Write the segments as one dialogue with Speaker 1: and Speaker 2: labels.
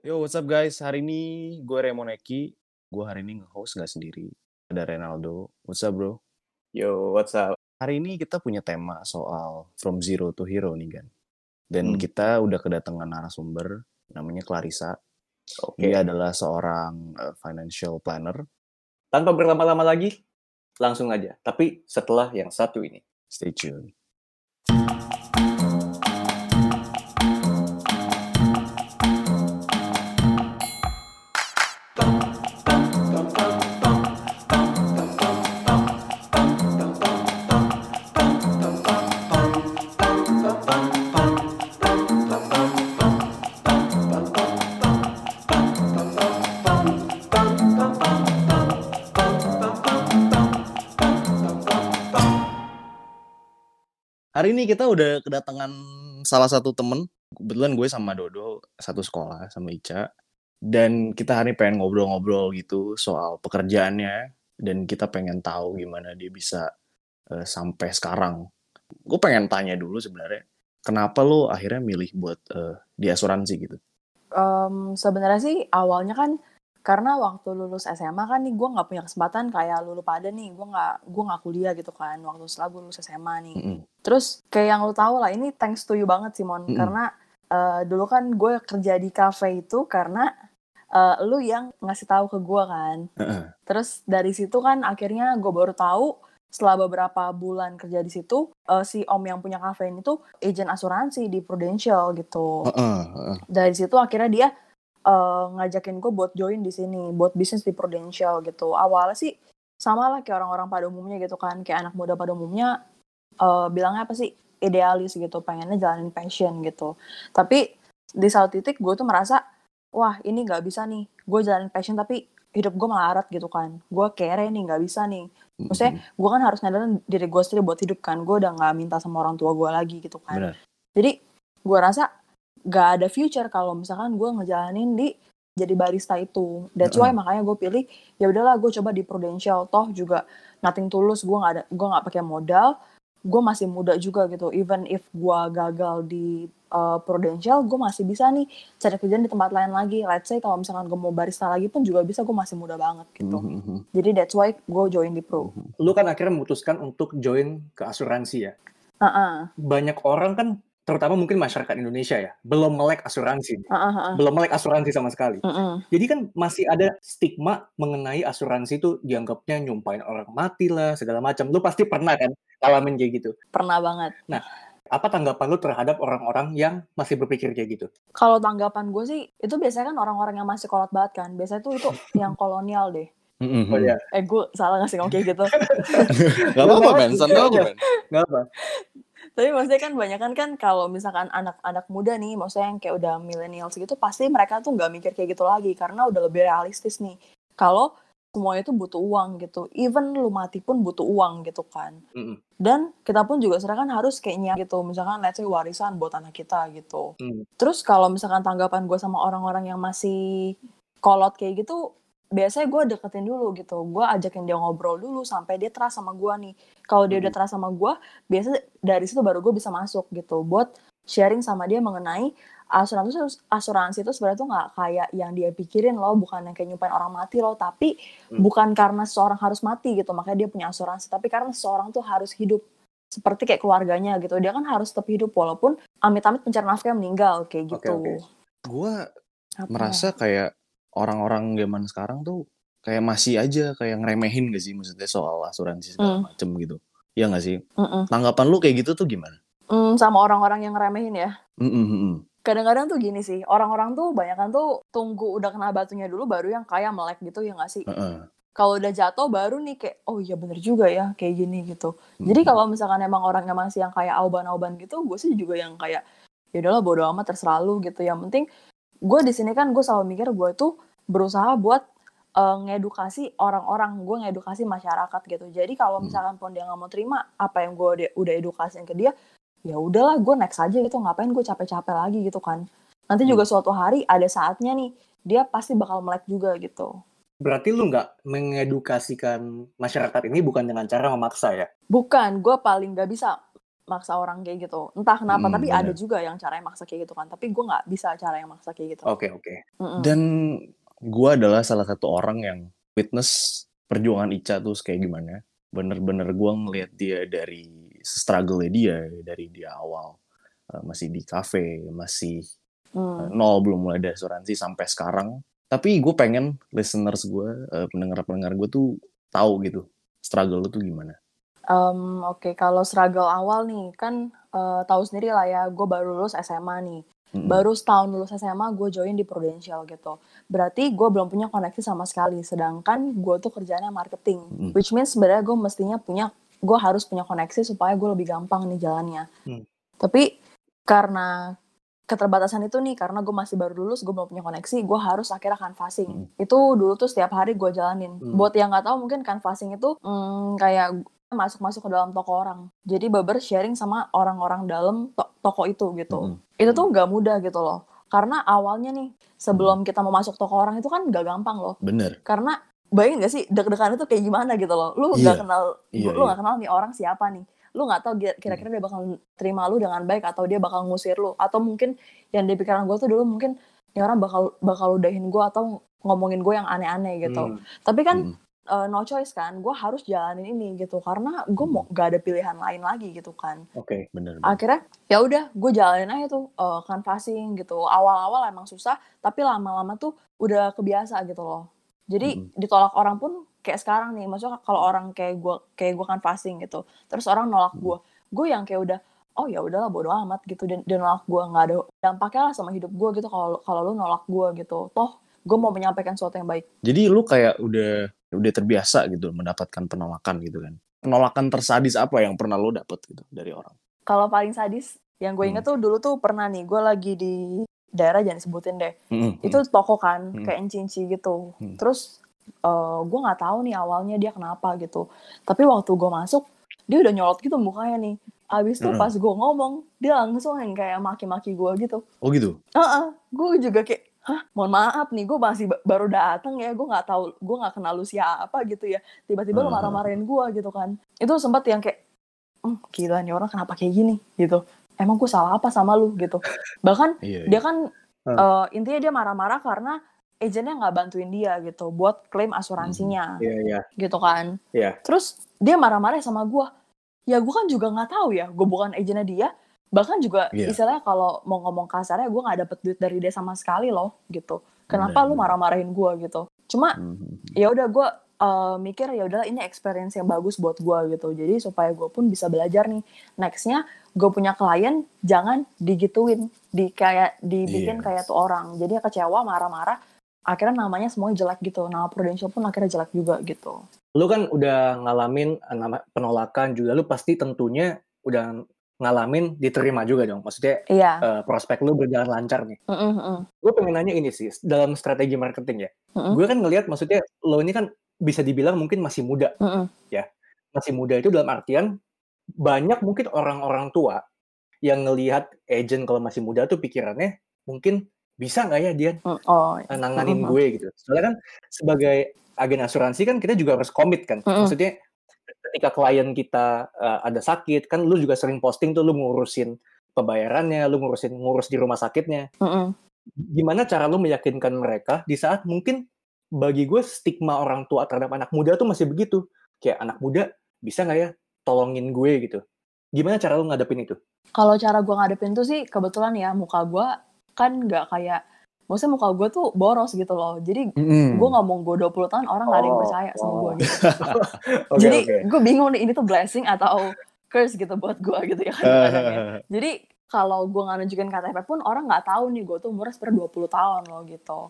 Speaker 1: Yo, what's up guys? Hari ini gue Remoneki. Gue hari ini nge-host nggak sendiri. Ada Renaldo. What's up bro?
Speaker 2: Yo, what's up?
Speaker 1: Hari ini kita punya tema soal From Zero to Hero nih kan. Dan
Speaker 2: Hmm.
Speaker 1: kita udah kedatangan narasumber namanya Clarissa.
Speaker 2: Oke.
Speaker 1: Dia adalah seorang uh, financial planner.
Speaker 2: Tanpa berlama-lama lagi, langsung aja. Tapi setelah yang satu ini.
Speaker 1: Stay tuned. Hari ini kita udah kedatangan salah satu temen. Kebetulan gue sama Dodo satu sekolah sama Ica. Dan kita hari pengen ngobrol-ngobrol gitu soal pekerjaannya. Dan kita pengen tahu gimana dia bisa eh, sampai sekarang. Gue pengen tanya dulu sebenarnya. Kenapa lo akhirnya milih buat eh, di asuransi gitu?
Speaker 3: Em, sebenarnya sih awalnya kan karena waktu lulus SMA kan nih gue nggak punya kesempatan kayak lulu pada nih gue nggak gue nggak kuliah gitu kan waktu setelah gue lulus SMA nih
Speaker 1: Mm-mm.
Speaker 3: terus kayak yang lo tau lah ini thanks to you banget Simon
Speaker 1: Mm-mm.
Speaker 3: karena eh, dulu kan gue kerja di cafe itu karena eh, lu yang ngasih tahu ke gue kan
Speaker 1: Heeh.
Speaker 3: terus dari situ kan akhirnya gue baru tahu setelah beberapa bulan kerja di situ eh, si om yang punya cafe ini tuh agent asuransi di Prudential gitu
Speaker 1: Heeh, heeh.
Speaker 3: dari situ akhirnya dia eh, ngajakin gue buat join di sini buat bisnis di Prudential gitu. Awalnya sih sama lah kayak orang-orang pada umumnya gitu kan. Kayak anak muda pada umumnya eh, bilangnya apa sih? Idealis gitu pengennya jalanin passion gitu. Tapi di satu titik gue tuh merasa wah ini nggak bisa nih. Gue jalanin passion tapi hidup gue melarat gitu kan. Gue kere nih nggak bisa nih. Maksudnya, gue kan harus ngadain diri gue sendiri buat hidup kan. Gue udah nggak minta sama orang tua gue lagi gitu kan.
Speaker 1: Benar.
Speaker 3: jadi gue rasa gak ada future kalau misalkan gue ngejalanin di jadi barista itu. That's why
Speaker 1: Heeh.
Speaker 3: makanya gue pilih ya udahlah gue coba di Prudential toh juga nothing tulus gue nggak ada gue nggak pakai modal gue masih muda juga gitu even if gue gagal di uh, Prudential gue masih bisa nih cari kerjaan di tempat lain lagi let's say kalau misalkan gue mau barista lagi pun juga bisa gue masih muda banget gitu
Speaker 1: Mhm.
Speaker 3: jadi that's why gue join di Pro
Speaker 2: Lu kan akhirnya memutuskan untuk join ke asuransi ya.
Speaker 3: Heeh,
Speaker 2: Banyak orang kan, terutama mungkin masyarakat Indonesia ya, belum melek asuransi.
Speaker 3: heeh, heeh.
Speaker 2: Belum melek asuransi sama sekali.
Speaker 3: Heeh.
Speaker 2: Jadi kan masih ada stigma mengenai asuransi itu dianggapnya nyumpain orang mati lah, segala macam. Lu pasti pernah kan ngalamin kayak gitu.
Speaker 3: pernah banget
Speaker 2: Apa tanggapan lu terhadap orang-orang yang masih berpikir kayak gitu?
Speaker 3: Kalau tanggapan gue sih, itu biasanya kan orang-orang yang masih kolot banget kan. Biasanya tuh itu yang kolonial deh.
Speaker 1: Mhm.
Speaker 2: Oh ya,
Speaker 3: Eh gue salah ngasih ngomong kayak gitu.
Speaker 1: Gak apa-apa. Santai aja. Ben.
Speaker 2: nggak apa.
Speaker 3: Tapi maksudnya kan banyak kan kan kalau misalkan anak-anak muda nih, maksudnya yang kayak udah millennials gitu, pasti mereka tuh nggak mikir kayak gitu lagi. Karena udah lebih realistis nih. Kalau semuanya tuh butuh uang gitu. Even lu mati pun butuh uang gitu kan.
Speaker 2: Mm-mm.
Speaker 3: Dan kita pun juga sekarang kan harus kayaknya gitu. Misalkan let's say warisan buat anak kita gitu.
Speaker 2: Hmm.
Speaker 3: Terus kalau misalkan tanggapan gue sama orang-orang yang masih kolot kayak gitu, biasanya gue deketin dulu gitu. Gue ajakin dia ngobrol dulu sampai dia trust sama gue nih. Kalau dia udah
Speaker 2: Mhm.
Speaker 3: trust sama gue, biasanya dari situ baru gue bisa masuk gitu. Buat sharing sama dia mengenai asuransi asuransi itu sebenarnya tuh nggak kayak yang dia pikirin loh, bukan yang kayak nyumpain orang mati loh, tapi
Speaker 2: Hmm.
Speaker 3: bukan karena seseorang harus mati gitu, makanya dia punya asuransi, tapi karena seseorang tuh harus hidup seperti kayak keluarganya gitu. Dia kan harus tetap hidup walaupun amit-amit pencari nafkah meninggal kayak
Speaker 2: Oke,
Speaker 3: gitu.
Speaker 2: oke.
Speaker 1: Gue
Speaker 3: Apa?
Speaker 1: merasa kayak orang-orang zaman sekarang tuh kayak masih aja kayak ngeremehin gak sih maksudnya soal asuransi segala
Speaker 3: Hmm.
Speaker 1: macem gitu. Iya gak sih?
Speaker 3: Mm-mm.
Speaker 1: Tanggapan lu kayak gitu tuh gimana?
Speaker 3: Mm, sama orang-orang yang ngeremehin ya.
Speaker 1: Mm-mm, mm-mm.
Speaker 3: Kadang-kadang tuh gini sih, orang-orang tuh banyak tuh tunggu udah kena batunya dulu baru yang kayak melek gitu ya nggak sih?
Speaker 1: Heeh.
Speaker 3: Kalau udah jatuh baru nih kayak oh iya bener juga ya kayak gini gitu. Jadi
Speaker 1: Mhm.
Speaker 3: kalau misalkan emang orangnya masih yang kayak auban-auban gitu, gue sih juga yang kayak ya udahlah bodo amat terserah lu gitu. Yang penting gue di sini kan gue selalu mikir gue tuh berusaha buat eh, ngedukasi orang-orang, gue ngedukasi masyarakat gitu. Jadi kalau
Speaker 1: Hmm.
Speaker 3: misalkan pun dia nggak mau terima apa yang gue udah, udah edukasiin ke dia, ya udahlah gue next aja gitu. Ngapain gue capek-capek lagi gitu kan? Nanti juga suatu hari ada saatnya nih dia pasti bakal melek juga gitu.
Speaker 2: Berarti lu nggak mengedukasikan masyarakat ini bukan dengan cara memaksa ya?
Speaker 3: Bukan, gue paling gak bisa maksa orang kayak gitu. Entah kenapa,
Speaker 1: Mm,
Speaker 3: tapi
Speaker 1: bener.
Speaker 3: ada juga yang caranya maksa kayak gitu kan. Tapi gue nggak bisa cara yang maksa kayak gitu.
Speaker 2: Oke, oke.
Speaker 3: Mm-mm.
Speaker 1: Dan gue adalah salah satu orang yang witness perjuangan Ica tuh kayak gimana. Bener-bener gue ngeliat dia dari struggle dia dari dia awal Eh, masih di cafe, masih
Speaker 3: Hmm.
Speaker 1: eh, nol belum mulai ada asuransi sampai sekarang. Tapi gue pengen listeners gue, eh, pendengar-pendengar gue tuh tahu gitu struggle lu tuh gimana.
Speaker 3: Em, Oke, kalau struggle awal nih, kan eh, tahu sendiri lah ya, gue baru lulus SMA nih.
Speaker 1: Mm-mm.
Speaker 3: Baru setahun lulus SMA, gue join di Prudential gitu. Berarti gue belum punya koneksi sama sekali. Sedangkan gue tuh kerjanya marketing.
Speaker 1: Mm.
Speaker 3: Which means sebenarnya gue mestinya punya, gue harus punya koneksi supaya gue lebih gampang nih jalannya.
Speaker 2: Hmm.
Speaker 3: Tapi karena keterbatasan itu nih, karena gue masih baru lulus, gue belum punya koneksi, gue harus akhirnya canvassing.
Speaker 1: Hmm.
Speaker 3: Itu dulu tuh setiap hari gue jalanin.
Speaker 2: Hmm.
Speaker 3: Buat yang nggak tahu mungkin canvassing itu hmm, kayak masuk-masuk ke dalam toko orang. Jadi beber sharing sama orang-orang dalam to- toko itu gitu.
Speaker 1: Mm-mm.
Speaker 3: Itu tuh nggak mudah gitu loh. Karena awalnya nih, sebelum kita mau masuk toko orang itu kan nggak gampang loh.
Speaker 1: Bener.
Speaker 3: Karena bayangin gak sih deg-degan itu kayak gimana gitu loh. Lu nggak kenal,
Speaker 1: Iya,
Speaker 3: lu nggak kenal nih orang siapa nih. Lu nggak tahu kira- kira-kira dia bakal terima lu dengan baik atau dia bakal ngusir lu. Atau mungkin yang di pikiran gue tuh dulu mungkin ini orang bakal bakal udahin gue atau ngomongin gue yang aneh-aneh gitu.
Speaker 2: Hmm.
Speaker 3: Tapi kan
Speaker 1: Mm-mm.
Speaker 3: Eh, no choice kan, gue harus jalanin ini gitu karena gue mau gak ada pilihan lain lagi gitu kan.
Speaker 2: Oke.
Speaker 1: Bener. bener.
Speaker 3: Akhirnya ya udah gue jalanin aja tuh eh, canvassing gitu. Awal-awal emang susah, tapi lama-lama tuh udah kebiasa gitu loh. Jadi
Speaker 1: Mm-mm.
Speaker 3: ditolak orang pun kayak sekarang nih, maksudnya kalau orang kayak gue kayak gue canvassing gitu, terus orang nolak gue, gue yang kayak udah oh ya udahlah bodo amat gitu dan dia nolak gue nggak ada dampaknya lah sama hidup gue gitu kalau kalau lu nolak gue gitu toh gue mau menyampaikan sesuatu yang baik
Speaker 1: Jadi lu kayak udah udah terbiasa gitu mendapatkan penolakan gitu kan. Penolakan tersadis apa yang pernah lu dapet gitu dari orang?
Speaker 3: kalau paling sadis yang gue
Speaker 1: Hmm.
Speaker 3: inget tuh dulu tuh pernah nih gue lagi di daerah jangan disebutin deh
Speaker 1: Mm-mm.
Speaker 3: itu toko kan
Speaker 1: Hmm.
Speaker 3: kayak encinci gitu
Speaker 1: Hmm.
Speaker 3: terus eh, gue nggak tahu nih awalnya dia kenapa gitu tapi waktu gue masuk dia udah nyolot gitu mukanya nih abis itu
Speaker 1: Mm-mm.
Speaker 3: pas gue ngomong dia langsung yang kayak maki-maki gue gitu
Speaker 1: Oh gitu.
Speaker 3: Heeh, gue juga kayak hah mohon maaf nih gue masih ba- baru datang ya gue nggak tahu gue nggak kenal lu siapa gitu ya tiba-tiba lu
Speaker 1: Heeh.
Speaker 3: marah-marahin gue gitu kan itu sempat yang kayak "Hmm, gila nih orang kenapa kayak gini gitu emang gue salah apa sama lu gitu bahkan
Speaker 1: Iya.
Speaker 3: dia kan
Speaker 2: Hmm.
Speaker 3: eh, intinya dia marah-marah karena agennya nggak bantuin dia gitu buat klaim asuransinya
Speaker 2: Iya, iya.
Speaker 3: gitu kan
Speaker 2: Iya.
Speaker 3: terus dia marah-marah sama gue ya gue kan juga nggak tahu ya gue bukan agennya dia bahkan juga
Speaker 1: Iya.
Speaker 3: istilahnya kalau mau ngomong kasarnya gue nggak dapet duit dari dia sama sekali loh gitu. Kenapa
Speaker 1: Bener,
Speaker 3: lu marah-marahin gue gitu? Cuma
Speaker 1: Mhm.
Speaker 3: ya udah gue eh, mikir ya udahlah ini experience yang bagus buat gue gitu. Jadi supaya gue pun bisa belajar nih. Nextnya gue punya klien jangan digituin. Di kayak dibikin
Speaker 1: Iya.
Speaker 3: kayak tuh orang. Jadi kecewa marah-marah akhirnya namanya semuanya jelek gitu. Nama Prudential pun akhirnya jelek juga gitu.
Speaker 2: Lu kan udah ngalamin penolakan juga, lu pasti tentunya udah ngalamin diterima juga dong. Maksudnya
Speaker 3: iya
Speaker 2: eh, prospek lu berjalan lancar nih.
Speaker 3: Mm-mm, mm-mm,
Speaker 2: Gue pengen nanya ini sih, dalam strategi marketing ya.
Speaker 3: Mm-mm.
Speaker 2: Gue kan ngelihat maksudnya lo ini kan bisa dibilang mungkin masih muda.
Speaker 3: mm-mm.
Speaker 2: Masih muda itu dalam artian banyak mungkin orang-orang tua yang ngelihat agent kalau masih muda tuh pikirannya mungkin bisa nggak ya dia
Speaker 3: Mm, oh
Speaker 2: eh, nanganin
Speaker 3: Mhm.
Speaker 2: gue gitu. Soalnya kan sebagai agen asuransi kan kita juga harus komit kan.
Speaker 3: Mhm.
Speaker 2: Maksudnya ketika klien kita eh, ada sakit kan lu juga sering posting tuh lu ngurusin pembayarannya, lu ngurusin ngurus di rumah sakitnya.
Speaker 3: Mm-mm.
Speaker 2: Gimana cara lu meyakinkan mereka di saat mungkin bagi gue stigma orang tua terhadap anak muda tuh masih begitu. Kayak anak muda bisa nggak ya tolongin gue gitu. Gimana cara lu ngadepin itu?
Speaker 3: kalau cara gue ngadepin tuh sih kebetulan ya muka gue kan nggak kayak maksudnya muka gue tuh boros gitu loh. Jadi
Speaker 1: Mm-mm.
Speaker 3: gue ngomong gue 20 tahun orang nggak ada yang
Speaker 2: Oh,
Speaker 3: percaya sama
Speaker 2: oh.
Speaker 3: gue gitu.
Speaker 2: Oke,
Speaker 3: jadi
Speaker 2: oke.
Speaker 3: gue bingung nih ini tuh blessing atau curse gitu buat gue gitu ya. Jadi kalau gue nggak nunjukin KTP pun orang nggak tahu nih gue tuh umurnya sebenarnya 20 tahun loh gitu.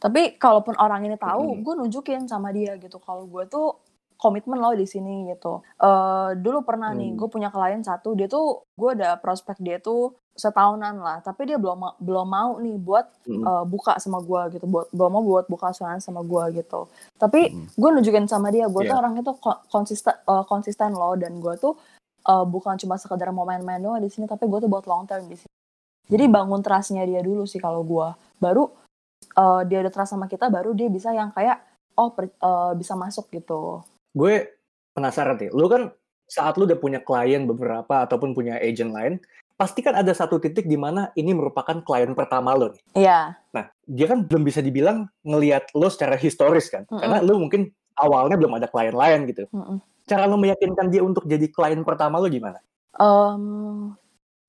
Speaker 3: Tapi kalaupun orang ini tahu gue nunjukin sama dia gitu. Kalau gue tuh komitmen loh di sini gitu Eh dulu pernah nih
Speaker 2: Hmm.
Speaker 3: gue punya klien satu dia tuh gue ada prospek dia tuh setahunan lah tapi dia belum belum mau nih buat
Speaker 2: Mm.
Speaker 3: eh, buka sama gue gitu buat belum mau buat buka asuransi sama gue gitu tapi
Speaker 1: Mm.
Speaker 3: gue nunjukin sama dia gue tuh
Speaker 2: Iya.
Speaker 3: orangnya tuh ko- konsisten eh, konsisten loh dan gue tuh eh, bukan cuma sekedar mau main-main doang di sini tapi gue tuh buat long term di sini jadi bangun trustnya dia dulu sih kalau gue baru eh, dia udah trust sama kita baru dia bisa yang kayak oh per- eh, bisa masuk gitu
Speaker 2: gue penasaran nih, lu kan saat lu udah punya klien beberapa ataupun punya agent lain, pasti kan ada satu titik di mana ini merupakan klien pertama lo nih.
Speaker 3: Iya.
Speaker 2: Nah, dia kan belum bisa dibilang ngelihat lo secara historis kan.
Speaker 3: Mm-mm.
Speaker 2: Karena lo mungkin awalnya belum ada klien lain gitu.
Speaker 3: Mm-mm.
Speaker 2: Cara lo meyakinkan dia untuk jadi klien pertama lo gimana?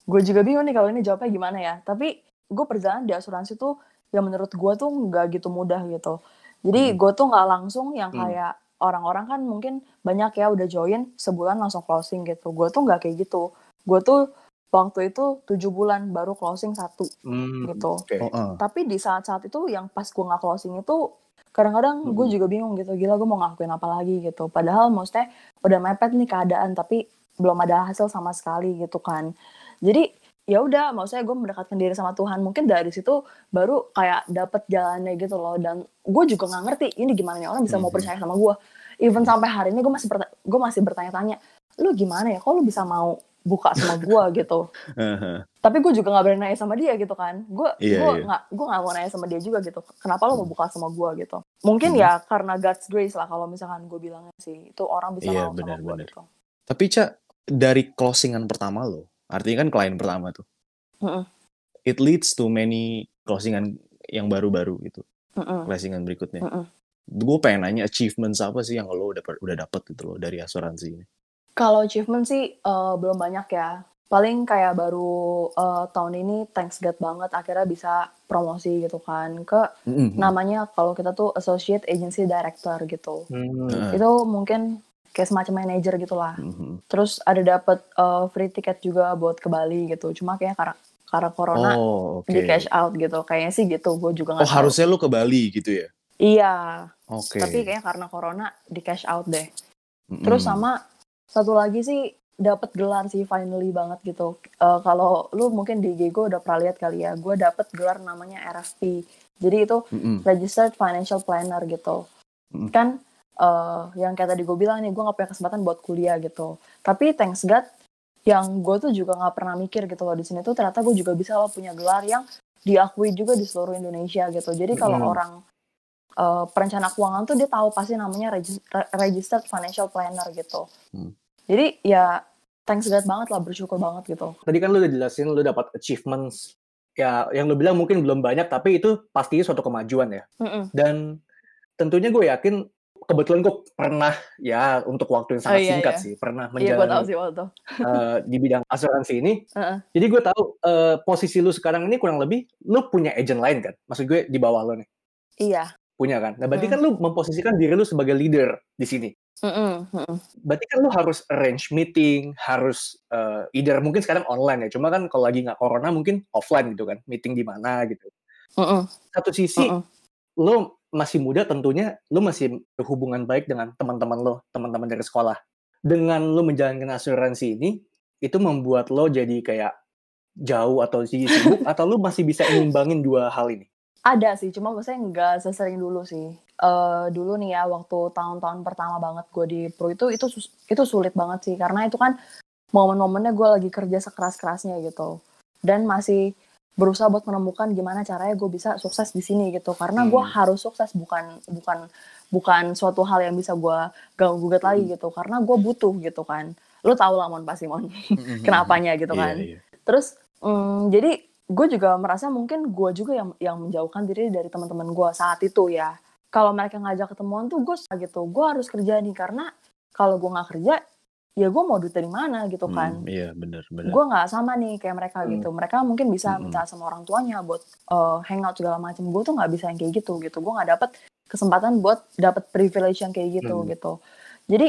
Speaker 3: gue juga bingung nih kalau ini jawabnya gimana ya. Tapi gue perjalanan di asuransi tuh yang menurut gue tuh nggak gitu mudah gitu. Jadi
Speaker 2: Hmm.
Speaker 3: gue tuh nggak langsung yang
Speaker 2: Hmm.
Speaker 3: Orang-orang kan mungkin banyak ya udah join sebulan langsung closing gitu. Gue tuh nggak kayak gitu. Gue tuh waktu itu tujuh bulan baru closing satu
Speaker 2: Hmm,
Speaker 3: gitu.
Speaker 2: Oke.
Speaker 1: Oh, eh.
Speaker 3: Tapi di saat-saat itu yang pas gue nggak closing itu kadang-kadang gue
Speaker 2: Mhm.
Speaker 3: juga bingung gitu. Gila gue mau ngelakuin apa lagi gitu. Padahal maksudnya udah mepet nih keadaan tapi belum ada hasil sama sekali gitu kan. Jadi ya udah maksudnya gue mendekatkan diri sama Tuhan. Mungkin dari situ baru kayak dapet jalannya gitu loh. Dan gue juga nggak ngerti ini gimana nih orang bisa mau
Speaker 1: Mhm.
Speaker 3: percaya sama gue even sampai hari ini gue masih gue masih bertanya-tanya lu gimana ya? Kok lu bisa mau buka sama gue gitu? Tapi gue juga nggak berani nanya sama dia gitu kan. Gue
Speaker 1: Iya,
Speaker 3: gue
Speaker 1: iya.
Speaker 3: nggak gue nggak mau nanya sama dia juga gitu. Kenapa lo mau buka sama gue gitu? Mungkin
Speaker 1: Hmm.
Speaker 3: ya karena God's grace lah kalau misalkan gue bilangnya sih itu orang bisa
Speaker 1: Iya,
Speaker 3: mau sama
Speaker 1: benar,
Speaker 3: gue gitu.
Speaker 1: Tapi Ca, dari closingan pertama lo, artinya kan klien pertama tuh.
Speaker 3: Mm-mm.
Speaker 1: It leads to many closingan yang baru-baru gitu.
Speaker 3: Mm-mm.
Speaker 1: Closingan berikutnya.
Speaker 3: Mm-mm.
Speaker 1: Gue pengen nanya achievements apa sih yang lo udah udah dapet gitu loh dari asuransi ini.
Speaker 3: Kalau achievement sih eh, belum banyak ya. Paling kayak baru eh, tahun ini thanks God banget akhirnya bisa promosi gitu kan ke
Speaker 1: Mm-mm.
Speaker 3: namanya kalau kita tuh associate agency director gitu.
Speaker 2: Hmm,
Speaker 1: Heeh.
Speaker 3: Itu mungkin kayak semacam manager gitulah.
Speaker 1: Mhm.
Speaker 3: Terus ada dapat eh, free ticket juga buat ke Bali gitu. Cuma kayak karena karena corona
Speaker 1: Oh, oke.
Speaker 3: di cash out gitu. Kayaknya sih gitu. Gue juga
Speaker 1: Oh,
Speaker 3: nggak tahu.
Speaker 1: harusnya lo ke Bali gitu ya?
Speaker 3: Iya.
Speaker 1: Oke.
Speaker 3: Tapi kayaknya karena corona di cash out deh.
Speaker 1: Mm-mm.
Speaker 3: Terus sama satu lagi sih dapat gelar sih finally banget gitu. Eh, kalau lu mungkin di IG gue udah pernah lihat kali ya, gue dapet gelar namanya RFP. Jadi itu
Speaker 1: Mm-mm.
Speaker 3: Registered Financial Planner gitu.
Speaker 1: Mm.
Speaker 3: Kan eh, yang kayak tadi gue bilang nih, gue gak punya kesempatan buat kuliah gitu. Tapi thanks God, yang gue tuh juga gak pernah mikir gitu loh di sini tuh ternyata gue juga bisa loh punya gelar yang diakui juga di seluruh Indonesia gitu. Jadi kalau
Speaker 2: Mm.
Speaker 3: orang eh, perencana keuangan tuh dia tahu pasti namanya regis- re- Registered Financial Planner gitu.
Speaker 1: Hmm.
Speaker 3: Jadi ya thanks God banget lah, bersyukur banget gitu.
Speaker 2: Tadi kan lu udah jelasin lu dapat achievements ya yang lu bilang mungkin belum banyak tapi itu pasti suatu kemajuan ya.
Speaker 3: Mm-mm.
Speaker 2: Dan tentunya gue yakin kebetulan gue pernah ya untuk waktu yang sangat
Speaker 3: Oh, iya,
Speaker 2: singkat
Speaker 3: iya.
Speaker 2: sih pernah
Speaker 3: Iya tahu
Speaker 2: menjalani
Speaker 3: sih waktu itu.
Speaker 2: eh, di bidang asuransi ini.
Speaker 3: Heeh.
Speaker 2: Jadi gue tahu eh, posisi lu sekarang ini kurang lebih lu punya agent lain kan? Maksud gue di bawah lo nih
Speaker 3: Iya.
Speaker 2: punya kan? Nah berarti
Speaker 3: Hmm.
Speaker 2: kan lu memposisikan diri lu sebagai leader di sini.
Speaker 3: Mm-mm, mm-mm.
Speaker 2: Berarti kan lu harus arrange meeting, harus eh, either mungkin sekarang online ya. Cuma kan kalau lagi nggak corona mungkin offline gitu kan, meeting di mana gitu.
Speaker 3: Mm-mm,
Speaker 2: Satu sisi
Speaker 3: mm-mm.
Speaker 2: lu masih muda tentunya lu masih berhubungan baik dengan teman-teman lo, teman-teman dari sekolah. Dengan lu menjalankan asuransi ini, itu membuat lo jadi kayak jauh atau sibuk atau lu masih bisa ngimbangin dua hal ini?
Speaker 3: Ada sih, cuma maksudnya nggak sesering dulu sih. Eh dulu nih ya, waktu tahun-tahun pertama banget gue di Pro itu, itu itu sulit banget sih. Karena itu kan momen-momennya gue lagi kerja sekeras-kerasnya gitu. Dan masih berusaha buat menemukan gimana caranya gue bisa sukses di sini gitu. Karena gue
Speaker 2: Hmm.
Speaker 3: harus sukses, bukan bukan bukan suatu hal yang bisa gue ganggu gugat lagi gitu. Karena gue butuh gitu kan. Lu tau lah Mon pasti Mon, kenapanya gitu
Speaker 1: Iya,
Speaker 3: kan.
Speaker 1: iya.
Speaker 3: Terus mm, jadi gue juga merasa mungkin gue juga yang yang menjauhkan diri dari teman-teman gue saat itu ya. Kalau mereka ngajak ketemuan tuh gue gitu, gue harus kerja nih karena kalau gue nggak kerja ya gue mau duit dari mana gitu kan.
Speaker 1: Hmm, iya, benar, benar.
Speaker 3: Gue nggak sama nih kayak mereka
Speaker 2: Hmm.
Speaker 3: gitu. Mereka mungkin bisa
Speaker 1: Hmm.
Speaker 3: minta sama orang tuanya buat eh, hangout segala macam. Gue tuh nggak bisa yang kayak gitu gitu. Gue nggak dapet kesempatan buat dapet privilege yang kayak gitu
Speaker 2: Hmm.
Speaker 3: gitu. Jadi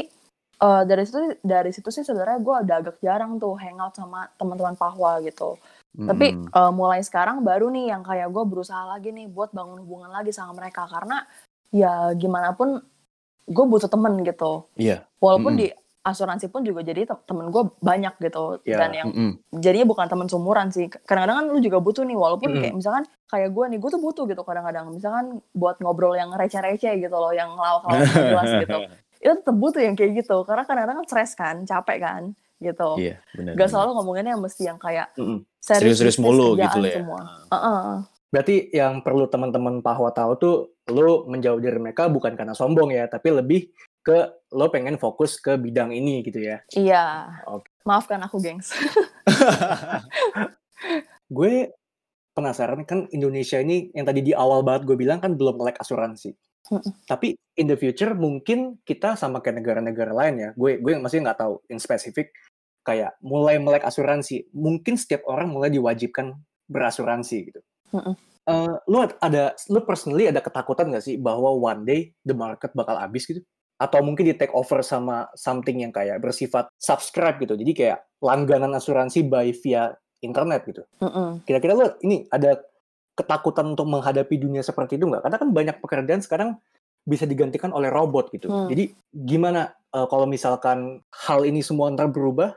Speaker 3: eh, dari situ dari situ sih sebenarnya gue udah agak jarang tuh hangout sama teman-teman Pahwa gitu. Tapi
Speaker 1: Mm-mm.
Speaker 3: eh, mulai sekarang baru nih yang kayak gue berusaha lagi nih buat bangun hubungan lagi sama mereka karena ya gimana pun gue butuh temen gitu.
Speaker 1: Iya.
Speaker 3: Walaupun
Speaker 1: Mm-mm.
Speaker 3: di asuransi pun juga jadi te- temen gue banyak gitu
Speaker 2: Ya,
Speaker 3: dan yang
Speaker 1: Mm-mm.
Speaker 3: jadinya bukan temen seumuran sih. Kadang-kadang kan lu juga butuh nih walaupun
Speaker 2: Mm-mm.
Speaker 3: kayak misalkan kayak gue nih gue tuh butuh gitu kadang-kadang misalkan buat ngobrol yang receh-receh gitu loh yang ngelawak-lawak nggak jelas gitu. Itu tetap butuh yang kayak gitu karena kadang-kadang kan stres kan, capek kan gitu.
Speaker 1: Iya, benar.
Speaker 3: Gak selalu ngomonginnya yang mesti yang kayak
Speaker 2: Mm-mm.
Speaker 3: serius
Speaker 1: serius-serius mulu gitu lah ya.
Speaker 3: semua. Heeh.
Speaker 2: Berarti yang perlu teman-teman Pahwa tahu tuh lu menjauh dari mereka bukan karena sombong ya, tapi lebih ke lo pengen fokus ke bidang ini gitu ya.
Speaker 3: Iya.
Speaker 2: Oke.
Speaker 3: Maafkan aku, gengs.
Speaker 2: Gue penasaran kan Indonesia ini yang tadi di awal banget gue bilang kan belum melek asuransi. Tapi in the future mungkin kita sama kayak negara-negara lain ya. Gue gue masih nggak tahu in spesifik kayak mulai melek asuransi. Mungkin setiap orang mulai diwajibkan berasuransi gitu.
Speaker 3: Mm-mm.
Speaker 2: Eh, lu ada lu personally ada ketakutan nggak sih bahwa one day the market bakal habis gitu? Atau mungkin di take over sama something yang kayak bersifat subscribe gitu. Jadi kayak langganan asuransi by via internet gitu.
Speaker 3: Mm-mm.
Speaker 2: Kira-kira lu ini ada ketakutan untuk menghadapi dunia seperti itu nggak? Karena kan banyak pekerjaan sekarang bisa digantikan oleh robot gitu.
Speaker 3: Hmm.
Speaker 2: Jadi gimana eh, kalau misalkan hal ini semua ntar berubah,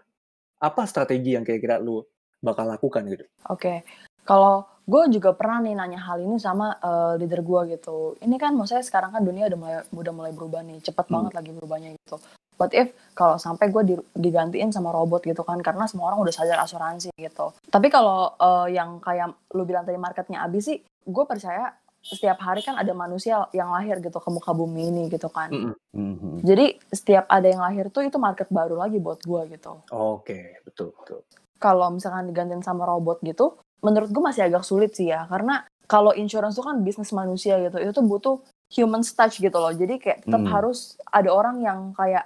Speaker 2: apa strategi yang kira-kira lu bakal lakukan gitu?
Speaker 3: Oke, kalau gue juga pernah nih nanya hal ini sama eh, leader gue gitu. Ini kan maksudnya sekarang kan dunia udah mulai udah mulai berubah nih, cepet
Speaker 2: Hmm.
Speaker 3: banget lagi berubahnya gitu. What if kalau sampai gue di- digantiin sama robot gitu kan, karena semua orang udah sadar asuransi gitu. Tapi kalau eh, yang kayak lu bilang tadi marketnya abis sih, gue percaya setiap hari kan ada manusia yang lahir gitu ke muka bumi ini gitu kan.
Speaker 2: Mm-mm.
Speaker 1: Mhm.
Speaker 3: Jadi setiap ada yang lahir tuh itu market baru lagi buat gue gitu.
Speaker 2: Oke, betul betul.
Speaker 3: kalau misalkan digantiin sama robot gitu, menurut gue masih agak sulit sih ya, karena kalau insurance itu kan bisnis manusia gitu, itu tuh butuh human touch gitu loh, jadi kayak tetap
Speaker 1: Hmm.
Speaker 3: harus ada orang yang kayak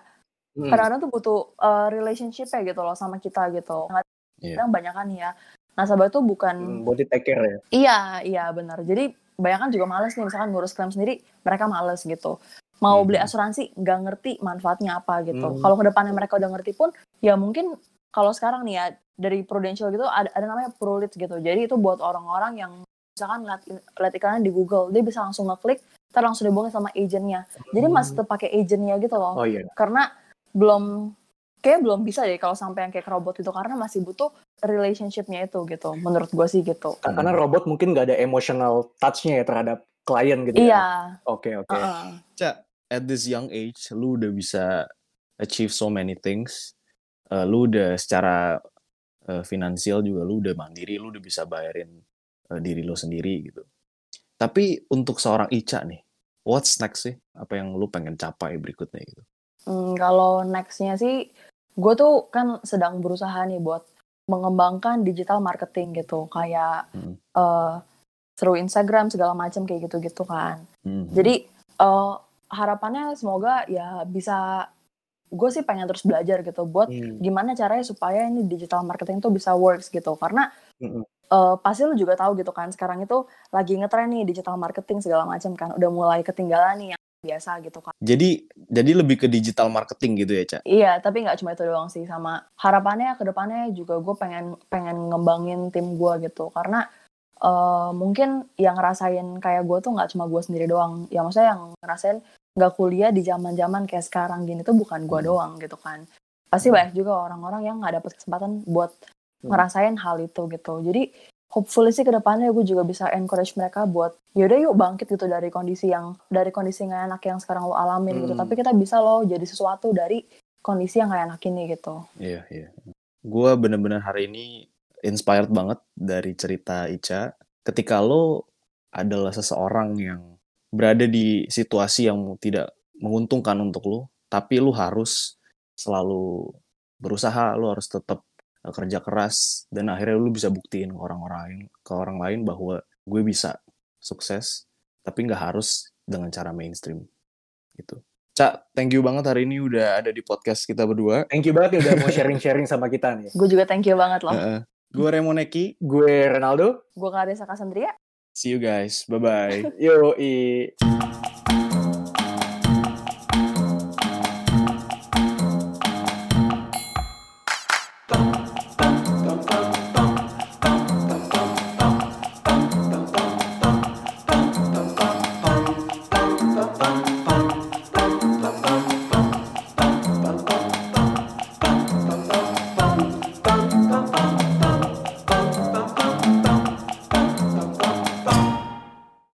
Speaker 2: Hmm.
Speaker 3: kadang-kadang tuh butuh uh, relationship ya gitu loh sama kita gitu.
Speaker 1: Iya.
Speaker 3: Kadang banyak kan ya, nasabah tuh bukan
Speaker 2: Hmm, body take care ya.
Speaker 3: Iya, iya benar. Jadi banyak kan juga males nih, misalkan ngurus klaim sendiri, mereka males gitu. Mau beli
Speaker 1: Mhm.
Speaker 3: asuransi, nggak ngerti manfaatnya apa gitu.
Speaker 2: Hmm.
Speaker 3: Kalau ke depannya mereka udah ngerti pun, ya mungkin kalau sekarang nih ya, dari Prudential gitu, ada, ada namanya Prolit gitu. Jadi itu buat orang-orang yang misalkan lihat, lihat iklannya di Google, dia bisa langsung ngeklik, ntar langsung dihubungin sama agentnya. Jadi
Speaker 2: Hmm.
Speaker 3: masih tetap pakai agentnya gitu loh
Speaker 2: Oh iya.
Speaker 3: karena belum kayak belum bisa deh kalau sampai yang kayak robot itu karena masih butuh relationship-nya itu gitu menurut gue sih gitu
Speaker 2: Ka- Karena robot mungkin nggak ada emotional touch-nya ya terhadap klien gitu
Speaker 3: iya
Speaker 2: ya. Oke, oke.
Speaker 3: heeh.
Speaker 1: Cak, at this young age, lu udah bisa achieve so many things. Eh, lu udah secara eh, finansial juga lu udah mandiri, lu udah bisa bayarin eh, diri lu sendiri gitu. Tapi untuk seorang Ica nih, what's next sih? Apa yang lu pengen capai berikutnya gitu?
Speaker 3: Hmm, kalau next-nya sih gue tuh kan sedang berusaha nih buat mengembangkan digital marketing gitu kayak
Speaker 1: Hmm.
Speaker 3: eh through Instagram segala macam kayak gitu-gitu kan
Speaker 1: Mhm.
Speaker 3: jadi eh, harapannya semoga ya bisa gue sih pengen terus belajar gitu buat
Speaker 2: Hmm.
Speaker 3: gimana caranya supaya ini digital marketing tuh bisa works gitu karena
Speaker 2: Mm-mm.
Speaker 3: eh, pasti lu juga tahu gitu kan sekarang itu lagi ngetren nih digital marketing segala macam kan udah mulai ketinggalan nih yang biasa gitu kan
Speaker 1: Jadi jadi lebih ke digital marketing gitu ya, Cak?
Speaker 3: iya tapi nggak cuma itu doang sih sama harapannya ke depannya juga gue pengen pengen ngembangin tim gue gitu karena eh, mungkin yang ngerasain kayak gue tuh nggak cuma gue sendiri doang ya maksudnya yang ngerasain nggak kuliah di zaman zaman kayak sekarang gini tuh bukan gue
Speaker 1: Hmm.
Speaker 3: doang gitu kan pasti
Speaker 2: Hmm.
Speaker 3: banyak juga orang-orang yang nggak dapet kesempatan buat
Speaker 2: Hmm.
Speaker 3: ngerasain hal itu gitu jadi hopefully sih ke depannya gue juga bisa encourage mereka buat yaudah yuk bangkit gitu dari kondisi yang dari kondisi nggak enak yang sekarang lo alamin gitu
Speaker 1: Hmm.
Speaker 3: tapi kita bisa loh jadi sesuatu dari kondisi yang nggak enak ini gitu
Speaker 1: Iya, iya. Gue bener-bener hari ini inspired banget dari cerita Ica. Ketika lo adalah seseorang yang berada di situasi yang tidak menguntungkan untuk lo, tapi lo harus selalu berusaha, lo harus tetap eh, kerja keras, dan akhirnya lo bisa buktiin ke orang-orang lain, ke orang lain bahwa gue bisa sukses, tapi nggak harus dengan cara mainstream. Gitu. Cak, thank you banget hari ini udah ada di podcast kita berdua.
Speaker 2: Thank you banget nih udah mau sharing-sharing sama kita nih.
Speaker 3: gue juga thank you banget loh
Speaker 1: Heeh. Gue Remoneki.
Speaker 2: Gue Ronaldo.
Speaker 3: gue Karisa Kasandria
Speaker 1: See you guys. Bye bye.
Speaker 2: Yo, i.